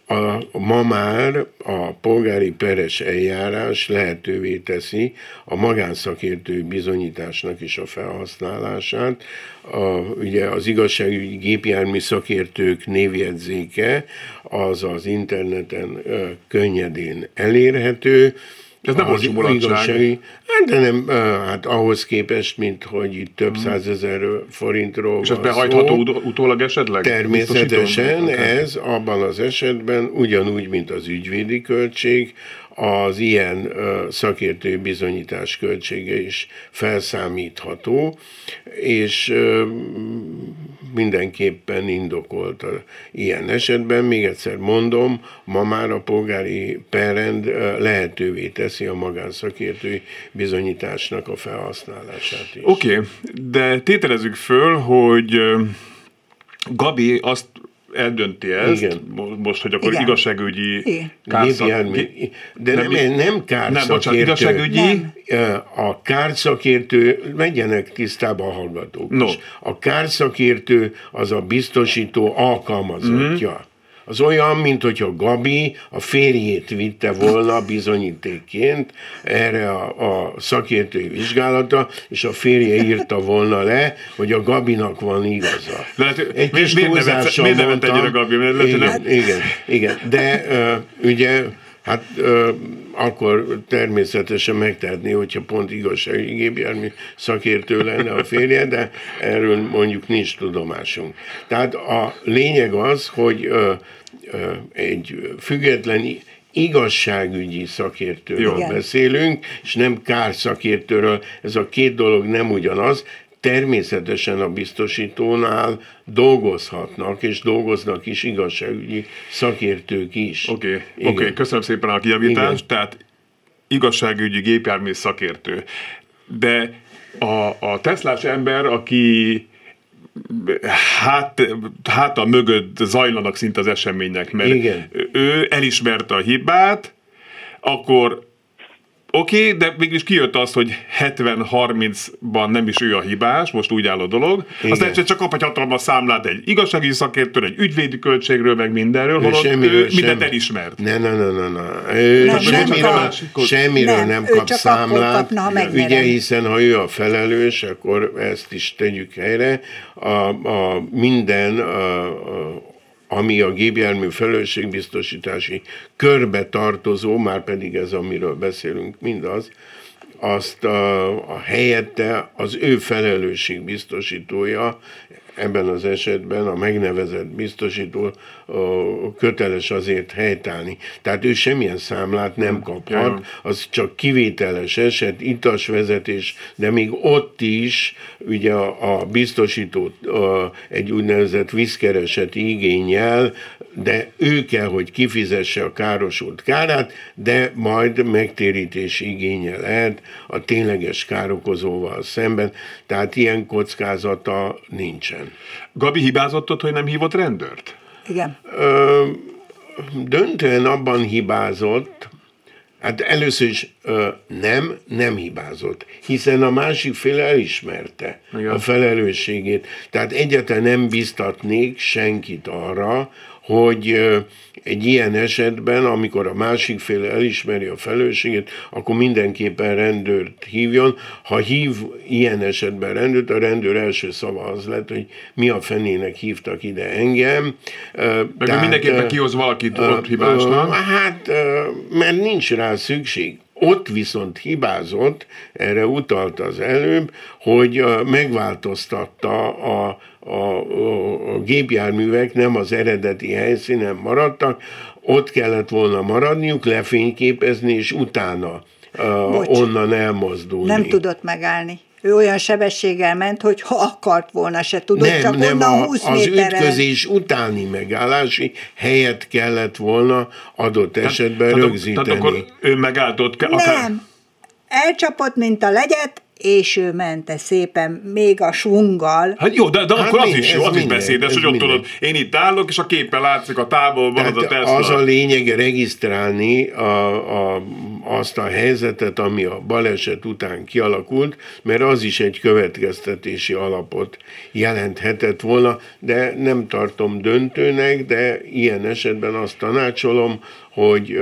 a, ma már a polgári peres eljárás lehetővé teszi a magánszakértői bizonyításnak is a felhasználását. A, ugye az igazságügyi gépjármű szakértők névjegyzéke az az interneten könnyedén elérhető, ez nem az igazsági, hát de nem, hát ahhoz képest, mint hogy itt több hmm. százezer forintról És ez behajtható utólag esetleg? Természetesen ez abban az esetben ugyanúgy, mint az ügyvédi költség, az ilyen szakértői bizonyítás költsége is felszámítható, és mindenképpen indokolt ilyen esetben. Még egyszer mondom, ma már a polgári perrend lehetővé teszi a magánszakértői bizonyításnak a felhasználását is. Oké, okay, de tételezzük föl, hogy Gabi azt eldönti ezt, Igen. most, hogy akkor Igen. igazságügyi kárszak... De nem, nem, nem kárszakértő. Nem, bocsánat, igazságügyi... Nem. A kárszakértő, megyenek tisztába a hallgatók no. is. A kárszakértő az a biztosító alkalmazottja. Mm-hmm az olyan, mint hogyha Gabi a férjét vitte volna bizonyítékként erre a, a szakértői vizsgálata, és a férje írta volna le, hogy a Gabinak van igaza. Lehet, Egy kis miért nevet ennyire Gabi? Mert igen, nem... igen, igen, de uh, ugye Hát ö, akkor természetesen megtehetné, hogyha pont igazsági gépjármű szakértő lenne a férje, de erről mondjuk nincs tudomásunk. Tehát a lényeg az, hogy ö, ö, egy független igazságügyi szakértőről Jó. beszélünk, és nem kárszakértőről. Ez a két dolog nem ugyanaz természetesen a biztosítónál dolgozhatnak, és dolgoznak is igazságügyi szakértők is. Oké, okay. okay. köszönöm szépen a kijavítást. Tehát igazságügyi gépjármű szakértő. De a, a Teslás ember, aki hát, hát a mögött zajlanak szinte az események, mert Igen. ő elismerte a hibát, akkor Oké, okay, de mégis kijött az, hogy 70-30-ban nem is ő a hibás, most úgy áll a dolog. Igen. Aztán egyszer csak kap egy hatalmas számlát egy igazsági szakértő, egy ügyvédi költségről, meg mindenről, holott semmiről, ő mindent semmi. elismert. Ne, ne, ne, ne, ne. Ő nem, semmiről, nem kap, semmiről nem, nem kap számlát. Kapna, ugye, hiszen ha ő a felelős, akkor ezt is tegyük helyre. A, a minden a, a, ami a gépjármű felelősségbiztosítási körbe tartozó, már pedig ez, amiről beszélünk, mindaz, azt a, a helyette az ő felelősségbiztosítója ebben az esetben a megnevezett biztosító köteles azért helytállni. Tehát ő semmilyen számlát nem kaphat, az csak kivételes eset, itasvezetés, de még ott is ugye a, a biztosító a, egy úgynevezett vízkereseti igényel, de ő kell, hogy kifizesse a károsult kárát, de majd megtérítés igénye lehet a tényleges károkozóval szemben, tehát ilyen kockázata nincsen. Gabi hibázott ott, hogy nem hívott rendőrt? Igen. Ö, döntően abban hibázott, Hát először is ö, nem, nem hibázott, hiszen a másik fél elismerte Igen. a felelősségét. Tehát egyáltalán nem biztatnék senkit arra, hogy egy ilyen esetben, amikor a másik fél elismeri a felelősségét, akkor mindenképpen rendőrt hívjon. Ha hív ilyen esetben rendőrt, a rendőr első szava az lett, hogy mi a fenének hívtak ide engem. Meg Tehát, mindenképpen kihoz valakit ott hibásnak. Hát, mert nincs rá szükség. Ott viszont hibázott, erre utalt az előbb, hogy megváltoztatta a, a, a, a gépjárművek nem az eredeti helyszínen maradtak, ott kellett volna maradniuk, lefényképezni, és utána Bocs, onnan elmozdulni. Nem tudott megállni. Ő olyan sebességgel ment, hogy ha akart volna, se tudott, nem, csak nem, onnan a, 20 Az ütközés utáni megállási helyet kellett volna adott esetben tehát, rögzíteni. Tehát akkor ő megállt ott? Nem. Elcsapott, mint a legyet, és ő mente szépen még a svunggal. Hát jó, de, de hát akkor az is jó, az is beszédes, hogy ott tudod, én itt állok, és a képen látszik a távolban az a Tesla. Az a lényeg regisztrálni a, a, azt a helyzetet, ami a baleset után kialakult, mert az is egy következtetési alapot jelenthetett volna, de nem tartom döntőnek, de ilyen esetben azt tanácsolom, hogy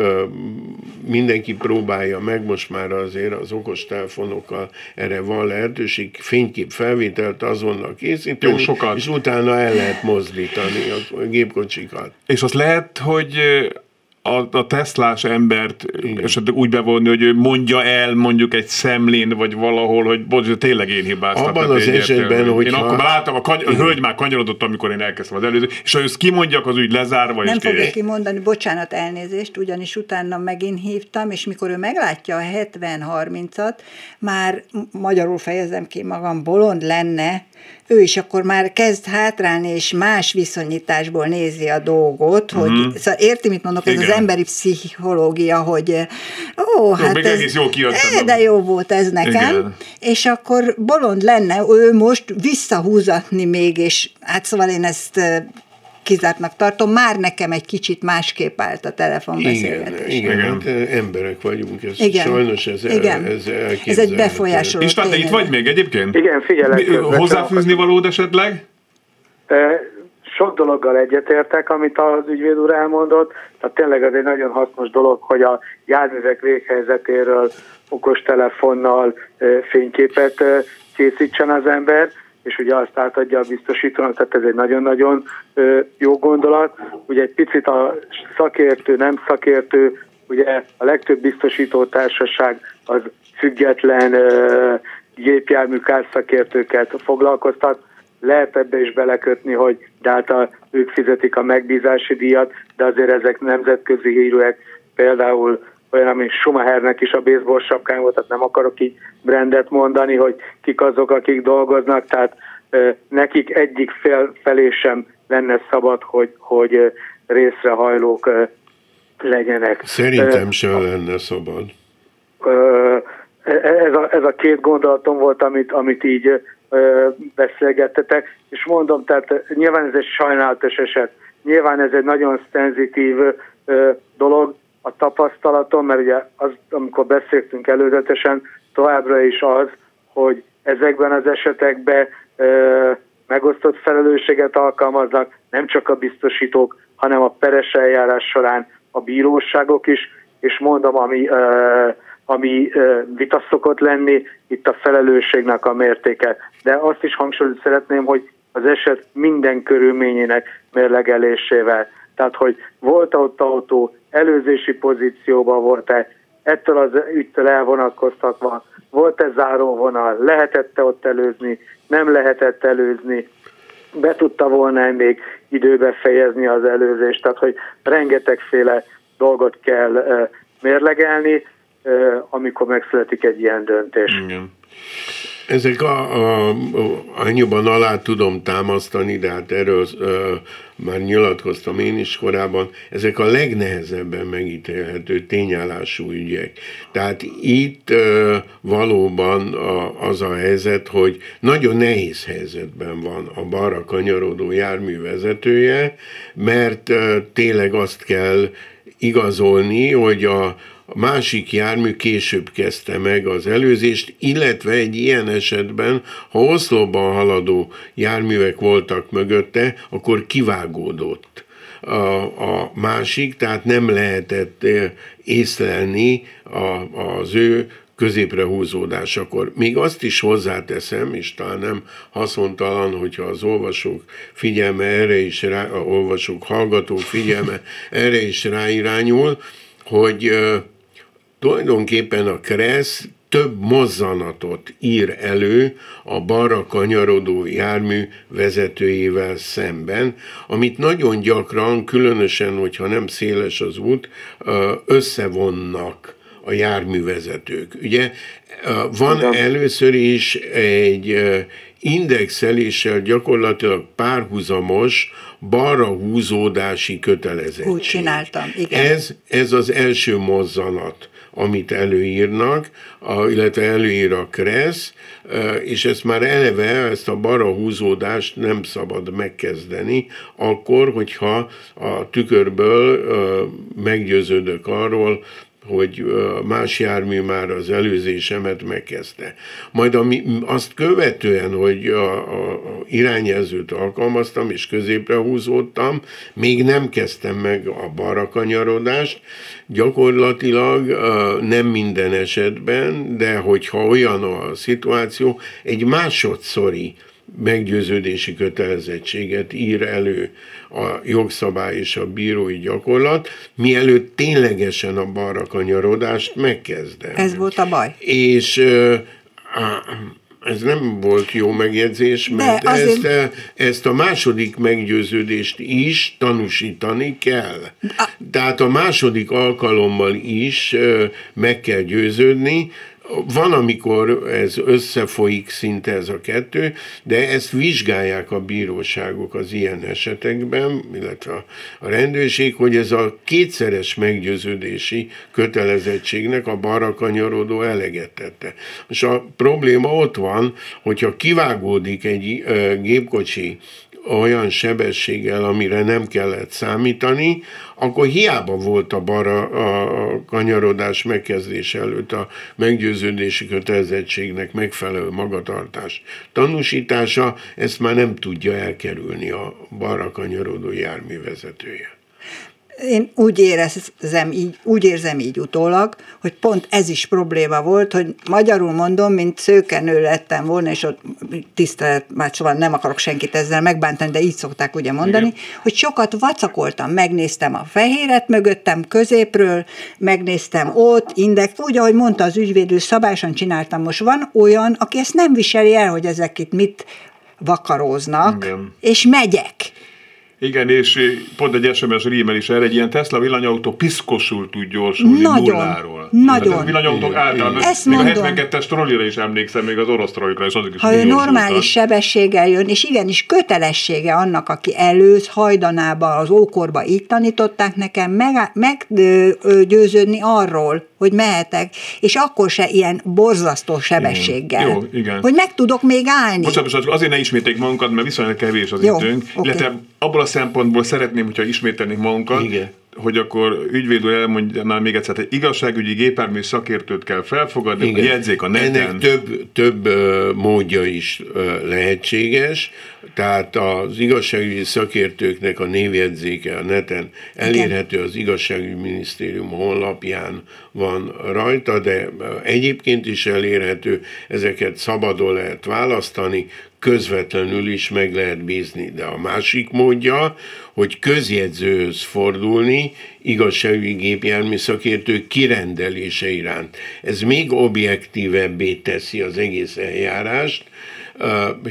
mindenki próbálja meg, most már azért az okostelefonokkal erre van lehetőség, fénykép felvételt azonnal készíteni, Jó, sokat. és utána el lehet mozdítani a gépkocsikat. És az lehet, hogy a, a Teslás embert Igen. esetleg úgy bevonni, hogy ő mondja el mondjuk egy szemlén, vagy valahol, hogy bocs, tényleg én hibáztam. Abban az esetben, hogy Én akkor már láttam, a, kany- a hölgy már kanyarodott, amikor én elkezdtem az előző, és ha ezt kimondjak, az úgy lezárva. Nem fogja kimondani, bocsánat, elnézést, ugyanis utána megint hívtam, és mikor ő meglátja a 70-30-at, már magyarul fejezem ki magam, bolond lenne, ő is akkor már kezd hátrálni, és más viszonyításból nézi a dolgot, hogy uh-huh. szóval érti, mit mondok, Igen. ez az emberi pszichológia, hogy ó, hát ez, jó e, de jó volt ez nekem, Igen. és akkor bolond lenne ő most visszahúzatni még, és hát szóval én ezt kizártnak tartom, már nekem egy kicsit másképp állt a telefonbeszélgetés. Igen, igen, hát emberek vagyunk, ez igen. sajnos ez, igen. ez Ez egy befolyásoló István, te itt vagy még egyébként? Igen, figyelek. Hozzáfűzni valód esetleg? Sok dologgal egyetértek, amit az ügyvéd úr elmondott, tehát tényleg ez egy nagyon hasznos dolog, hogy a járművek véghelyzetéről okostelefonnal fényképet készítsen az ember, és ugye azt átadja a biztosítónak, tehát ez egy nagyon-nagyon jó gondolat. Ugye egy picit a szakértő, nem szakértő, ugye a legtöbb biztosító társaság az független gépjármű kárszakértőket foglalkoztat, lehet ebbe is belekötni, hogy de hát ők fizetik a megbízási díjat, de azért ezek nemzetközi hírűek, például olyan, ami Schumachernek is a baseball sapkány volt, tehát nem akarok így brandet mondani, hogy kik azok, akik dolgoznak, tehát nekik egyik fél felé sem lenne szabad, hogy, hogy részrehajlók legyenek. Szerintem sem lenne szabad. Ez a, ez a két gondolatom volt, amit, amit így beszélgettetek, és mondom, tehát nyilván ez egy sajnálatos eset, nyilván ez egy nagyon szenzitív dolog, a tapasztalatom, mert ugye az, amikor beszéltünk előzetesen, továbbra is az, hogy ezekben az esetekben ö, megosztott felelősséget alkalmaznak nem csak a biztosítók, hanem a peres eljárás során a bíróságok is, és mondom, ami, ö, ami ö, vita szokott lenni, itt a felelősségnek a mértéke. De azt is hangsúlyozni szeretném, hogy az eset minden körülményének mérlegelésével. Tehát, hogy volt-e ott autó, előzési pozícióban volt-e, ettől az ügytől elvonatkoztatva, volt-e záróvonal, lehetette ott előzni, nem lehetett előzni, be tudta volna még időbe fejezni az előzést, tehát hogy rengetegféle dolgot kell mérlegelni, amikor megszületik egy ilyen döntés. Igen. Ezek a, a, annyiban alá tudom támasztani, de hát erről ö, már nyilatkoztam én is korábban, ezek a legnehezebben megítélhető tényállású ügyek. Tehát itt ö, valóban a, az a helyzet, hogy nagyon nehéz helyzetben van a balra kanyarodó jármű vezetője, mert ö, tényleg azt kell igazolni, hogy a, a másik jármű később kezdte meg az előzést, illetve egy ilyen esetben, ha oszlopban haladó járművek voltak mögötte, akkor kivágódott a, a másik, tehát nem lehetett eh, észlelni a, az ő középre húzódásakor. Még azt is hozzáteszem, és talán nem haszontalan, hogyha az olvasók figyelme erre is rá, a olvasók, hallgatók figyelme erre is ráirányul, hogy eh, Tulajdonképpen a Kressz több mozzanatot ír elő a balra kanyarodó jármű vezetőjével szemben, amit nagyon gyakran, különösen, hogyha nem széles az út, összevonnak a járművezetők. Ugye van először is egy indexeléssel gyakorlatilag párhuzamos balra húzódási kötelezettség. Úgy csináltam, igen. Ez, ez az első mozzanat amit előírnak, a, illetve előír a Kressz, és ezt már eleve, ezt a bara húzódást nem szabad megkezdeni, akkor, hogyha a tükörből meggyőződök arról, hogy más jármű már az előzésemet megkezdte. Majd ami, azt követően, hogy a, a, irányjelzőt alkalmaztam és középre húzódtam, még nem kezdtem meg a balra kanyarodást, gyakorlatilag nem minden esetben, de hogyha olyan a szituáció, egy másodszori meggyőződési kötelezettséget ír elő a jogszabály és a bírói gyakorlat, mielőtt ténylegesen a balra kanyarodást megkezdem. Ez volt a baj. És ez nem volt jó megjegyzés, mert azért... ezt, ezt a második meggyőződést is tanúsítani kell. A... Tehát a második alkalommal is meg kell győződni, van, amikor ez összefolyik szinte ez a kettő, de ezt vizsgálják a bíróságok az ilyen esetekben, illetve a rendőrség, hogy ez a kétszeres meggyőződési kötelezettségnek a balra kanyarodó eleget. És a probléma ott van, hogyha kivágódik egy gépkocsi olyan sebességgel, amire nem kellett számítani, akkor hiába volt a bara a kanyarodás megkezdése előtt a meggyőződési kötelezettségnek megfelelő magatartás tanúsítása, ezt már nem tudja elkerülni a balra kanyarodó járművezetője én úgy érzem így, úgy érzem így utólag, hogy pont ez is probléma volt, hogy magyarul mondom, mint szőkenő lettem volna, és ott tisztelet, már szóval nem akarok senkit ezzel megbántani, de így szokták ugye mondani, Igen. hogy sokat vacakoltam, megnéztem a fehéret mögöttem középről, megnéztem ott, index, úgy, ahogy mondta az ügyvédő, szabályosan csináltam. Most van olyan, aki ezt nem viseli el, hogy ezek itt mit vakaróznak, Igen. és megyek. Igen, és pont egy SMS rímel is erre, egy ilyen Tesla villanyautó piszkosul tud gyorsulni nagyon, nulláról. Nagyon. Hát villanyautók általában, Ezt még mondom. a 72-es trollira is emlékszem, még az orosz trollira is azok is Ha ő normális sebességgel jön, és igenis kötelessége annak, aki előz, hajdanába, az ókorba így tanították nekem meggyőződni meg, arról, hogy mehetek, és akkor se ilyen borzasztó sebességgel. Jó, igen. Hogy meg tudok még állni. Bocsánat, azért ne ismételjük magunkat, mert viszonylag kevés az Jó, időnk. Okay. Illetve abból a szempontból szeretném, hogyha ismételnék magunkat, Igen. Hogy akkor ügyvéd úr elmondja még egyszer, hogy igazságügyi gépármű szakértőt kell felfogadni, Igen. jegyzék a neten. Ennek több, több módja is lehetséges, tehát az igazságügyi szakértőknek a névjegyzéke a neten elérhető az igazságügyi minisztérium honlapján van rajta, de egyébként is elérhető, ezeket szabadon lehet választani, közvetlenül is meg lehet bízni. De a másik módja, hogy közjegyzőhöz fordulni igazságügyi gépjármű szakértő kirendelése iránt. Ez még objektívebbé teszi az egész eljárást,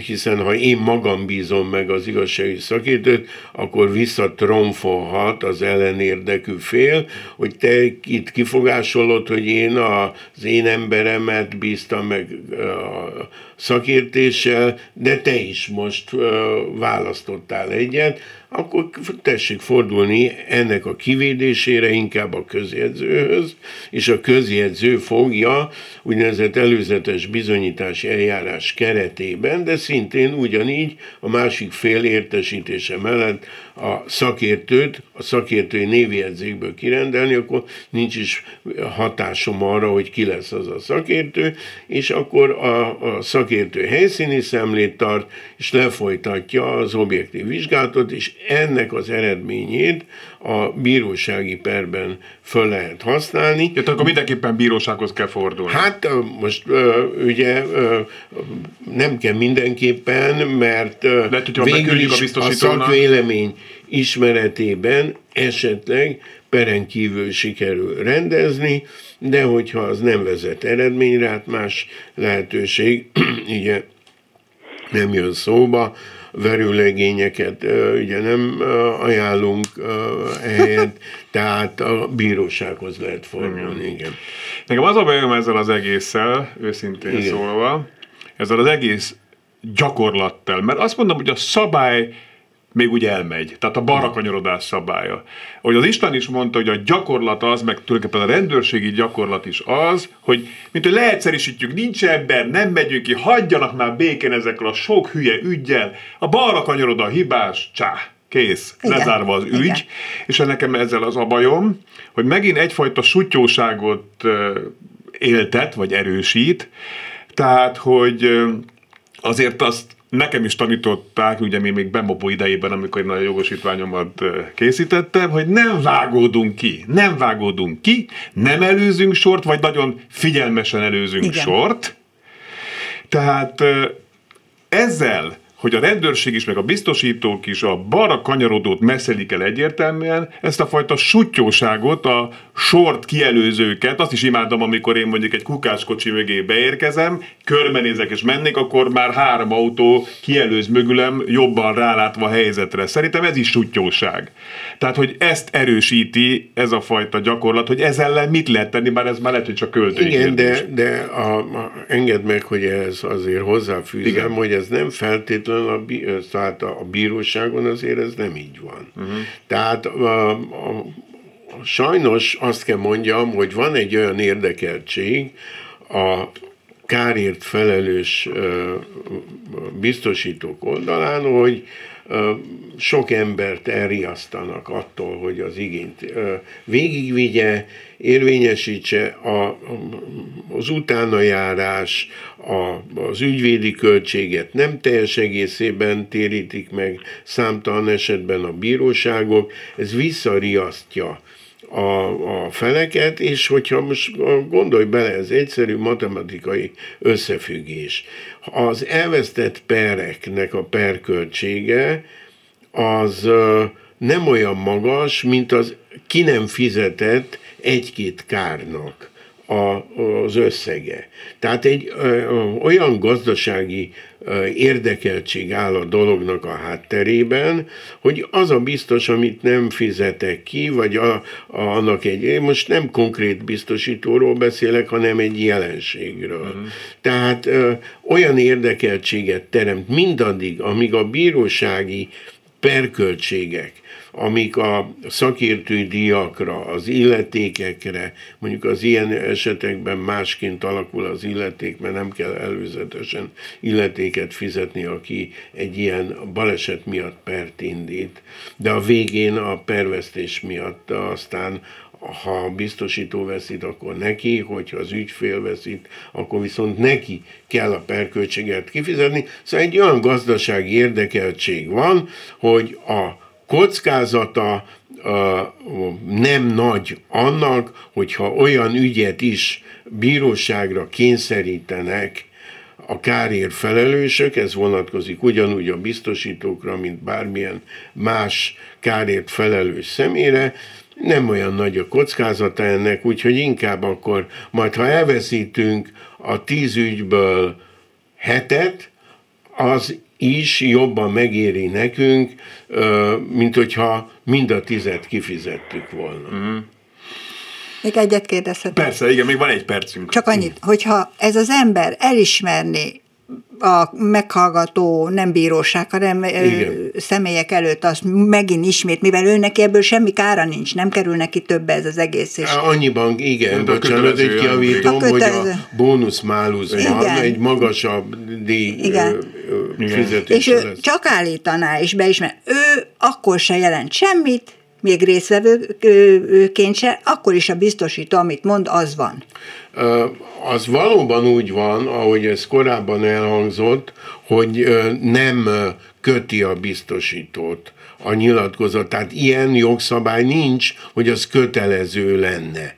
hiszen ha én magam bízom meg az igazságügyi szakértőt, akkor visszatromfolhat az ellenérdekű fél, hogy te itt kifogásolod, hogy én az én emberemet bíztam meg a szakértéssel, de te is most választottál egyet, akkor tessék fordulni ennek a kivédésére inkább a közjegyzőhöz, és a közjegyző fogja úgynevezett előzetes bizonyítási eljárás keretében, de szintén ugyanígy a másik fél értesítése mellett a szakértőt, a szakértői névjegyzékből kirendelni, akkor nincs is hatásom arra, hogy ki lesz az a szakértő, és akkor a, a szakértő helyszíni szemlét tart, és lefolytatja az objektív vizsgálatot, és ennek az eredményét a bírósági perben föl lehet használni. Ja, akkor mindenképpen bírósághoz kell fordulni. Hát most ugye nem kell mindenképpen, mert lehet, végül is a, a szakvélemény ismeretében esetleg peren kívül sikerül rendezni, de hogyha az nem vezet eredményre, hát más lehetőség ugye nem jön szóba, verőlegényeket ugye nem ajánlunk ehelyett, tehát a bírósághoz lehet fordulni, igen. Nekem az a bajom ezzel az egésszel, őszintén igen. szólva, ezzel az egész gyakorlattal, mert azt mondom, hogy a szabály még úgy elmegy. Tehát a balra kanyarodás szabálya. Hogy az Isten is mondta, hogy a gyakorlat az, meg tulajdonképpen a rendőrségi gyakorlat is az, hogy mint hogy leegyszerűsítjük, nincs ember, nem megyünk ki, hagyjanak már békén ezekkel a sok hülye ügyjel, a balra kanyarod a hibás, csá, kész, Igen. lezárva az ügy, Igen. és nekem ezzel az a bajom, hogy megint egyfajta sutyóságot éltet, vagy erősít, tehát, hogy azért azt nekem is tanították, ugye mi még Bemopó idejében, amikor én a jogosítványomat készítettem, hogy nem vágódunk ki, nem vágódunk ki, nem előzünk sort, vagy nagyon figyelmesen előzünk Igen. sort. Tehát ezzel hogy a rendőrség is, meg a biztosítók is a balra kanyarodót messzelik el egyértelműen, ezt a fajta sutyóságot, a sort kielőzőket, azt is imádom, amikor én mondjuk egy kukáskocsi mögé beérkezem, körbenézek és mennék, akkor már három autó kielőz mögülem, jobban rálátva a helyzetre. Szerintem ez is sutyóság. Tehát, hogy ezt erősíti ez a fajta gyakorlat, hogy ez ellen mit lehet tenni, bár ez már lehet, hogy csak költői Igen, kérdés. de, de a, a, engedd meg, hogy ez azért hozzáfűzem, Igen. hogy ez nem feltétlenül feltétlenül a, tehát a bíróságon azért ez nem így van. Uh-huh. Tehát a, a, sajnos azt kell mondjam, hogy van egy olyan érdekeltség a kárért felelős biztosítók oldalán, hogy sok embert elriasztanak attól, hogy az igényt végigvigye, érvényesítse a, az utánajárás, a, az ügyvédi költséget nem teljes egészében térítik meg számtalan esetben a bíróságok, ez visszariasztja a, a feleket, és hogyha most gondolj bele, ez egyszerű matematikai összefüggés. Az elvesztett pereknek a perköltsége az nem olyan magas, mint az ki nem fizetett egy-két kárnak a, az összege. Tehát egy olyan gazdasági érdekeltség áll a dolognak a hátterében, hogy az a biztos, amit nem fizetek ki, vagy a, a, annak egy, én most nem konkrét biztosítóról beszélek, hanem egy jelenségről. Uh-huh. Tehát ö, olyan érdekeltséget teremt mindaddig, amíg a bírósági perköltségek, amik a szakértői díjakra, az illetékekre, mondjuk az ilyen esetekben másként alakul az illeték, mert nem kell előzetesen illetéket fizetni, aki egy ilyen baleset miatt pert indít, de a végén a pervesztés miatt aztán ha a biztosító veszít, akkor neki, hogyha az ügyfél veszít, akkor viszont neki kell a perköltséget kifizetni. Szóval egy olyan gazdasági érdekeltség van, hogy a kockázata nem nagy annak, hogyha olyan ügyet is bíróságra kényszerítenek a kárért felelősök, ez vonatkozik ugyanúgy a biztosítókra, mint bármilyen más kárért felelős személyre, nem olyan nagy a kockázata ennek, úgyhogy inkább akkor majd, ha elveszítünk a tíz ügyből hetet, az is jobban megéri nekünk, mint hogyha mind a tizet kifizettük volna. Mm. Még egyet kérdezhetek? Persze, igen, még van egy percünk. Csak annyit, hogyha ez az ember elismerni a meghallgató nem bíróság, hanem Igen. személyek előtt azt megint ismét, mivel őnek ebből semmi kára nincs, nem kerül neki több ez az egész. És... Annyiban, igen, bocsánat, hogy kiavítom, hogy a bónusz máluszban egy magasabb díj igen. fizetés És ő lesz. csak állítaná és beismer, ő akkor se jelent semmit, még részvevőként se, akkor is a biztosító, amit mond, az van. Az valóban úgy van, ahogy ez korábban elhangzott, hogy nem köti a biztosítót a nyilatkozat. Tehát ilyen jogszabály nincs, hogy az kötelező lenne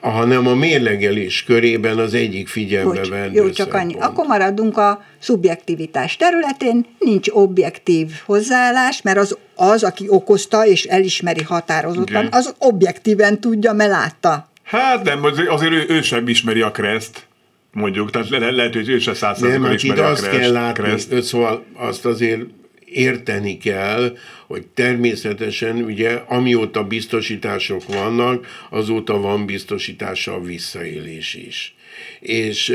hanem a mérlegelés körében az egyik figyelembe vendő Jó, csak annyi. Akkor maradunk a szubjektivitás területén, nincs objektív hozzáállás, mert az, az aki okozta és elismeri határozottan, okay. az objektíven tudja, mert látta. Hát nem, azért ő, ő sem ismeri a kreszt mondjuk, tehát le, lehet, hogy ő se százszerzőkön hát ismeri a azt kell látni, kreszt. szóval azt azért érteni kell, hogy természetesen ugye amióta biztosítások vannak, azóta van biztosítása a visszaélés is. És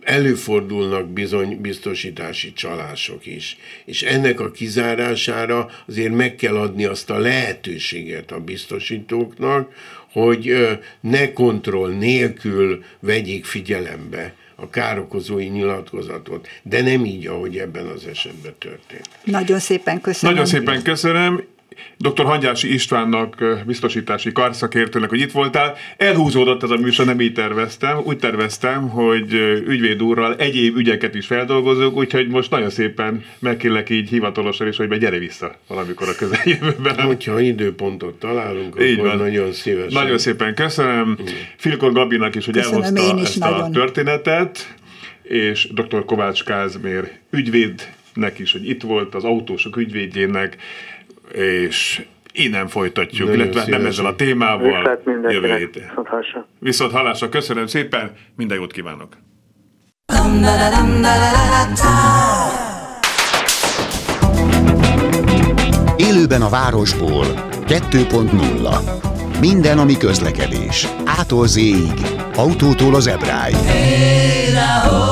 előfordulnak bizony biztosítási csalások is. És ennek a kizárására azért meg kell adni azt a lehetőséget a biztosítóknak, hogy ne kontroll nélkül vegyék figyelembe a károkozói nyilatkozatot, de nem így, ahogy ebben az esetben történt. Nagyon szépen köszönöm. Nagyon szépen köszönöm. Dr. Hangyási Istvánnak, biztosítási karszakértőnek, hogy itt voltál. Elhúzódott ez a műsor, nem így terveztem. Úgy terveztem, hogy ügyvéd úrral egyéb ügyeket is feldolgozunk, úgyhogy most nagyon szépen megkérlek így hivatalosan is, hogy gyere vissza valamikor a közeljövőben. Hogyha időpontot találunk, így akkor van. nagyon szívesen. Nagyon szépen köszönöm. Filkor Gabinak is, hogy köszönöm elhozta ezt nagyon. a történetet, és dr. Kovács Kázmér ügyvédnek is, hogy itt volt, az autósok ügyvédjének, és innen folytatjuk, Nagyon illetve nem ezzel a témával. Jövő héten. Viszont hallásra. Köszönöm szépen, minden jót kívánok! Élőben a városból 2.0 Minden, ami közlekedés. Ától z autótól az ebráig. Hey,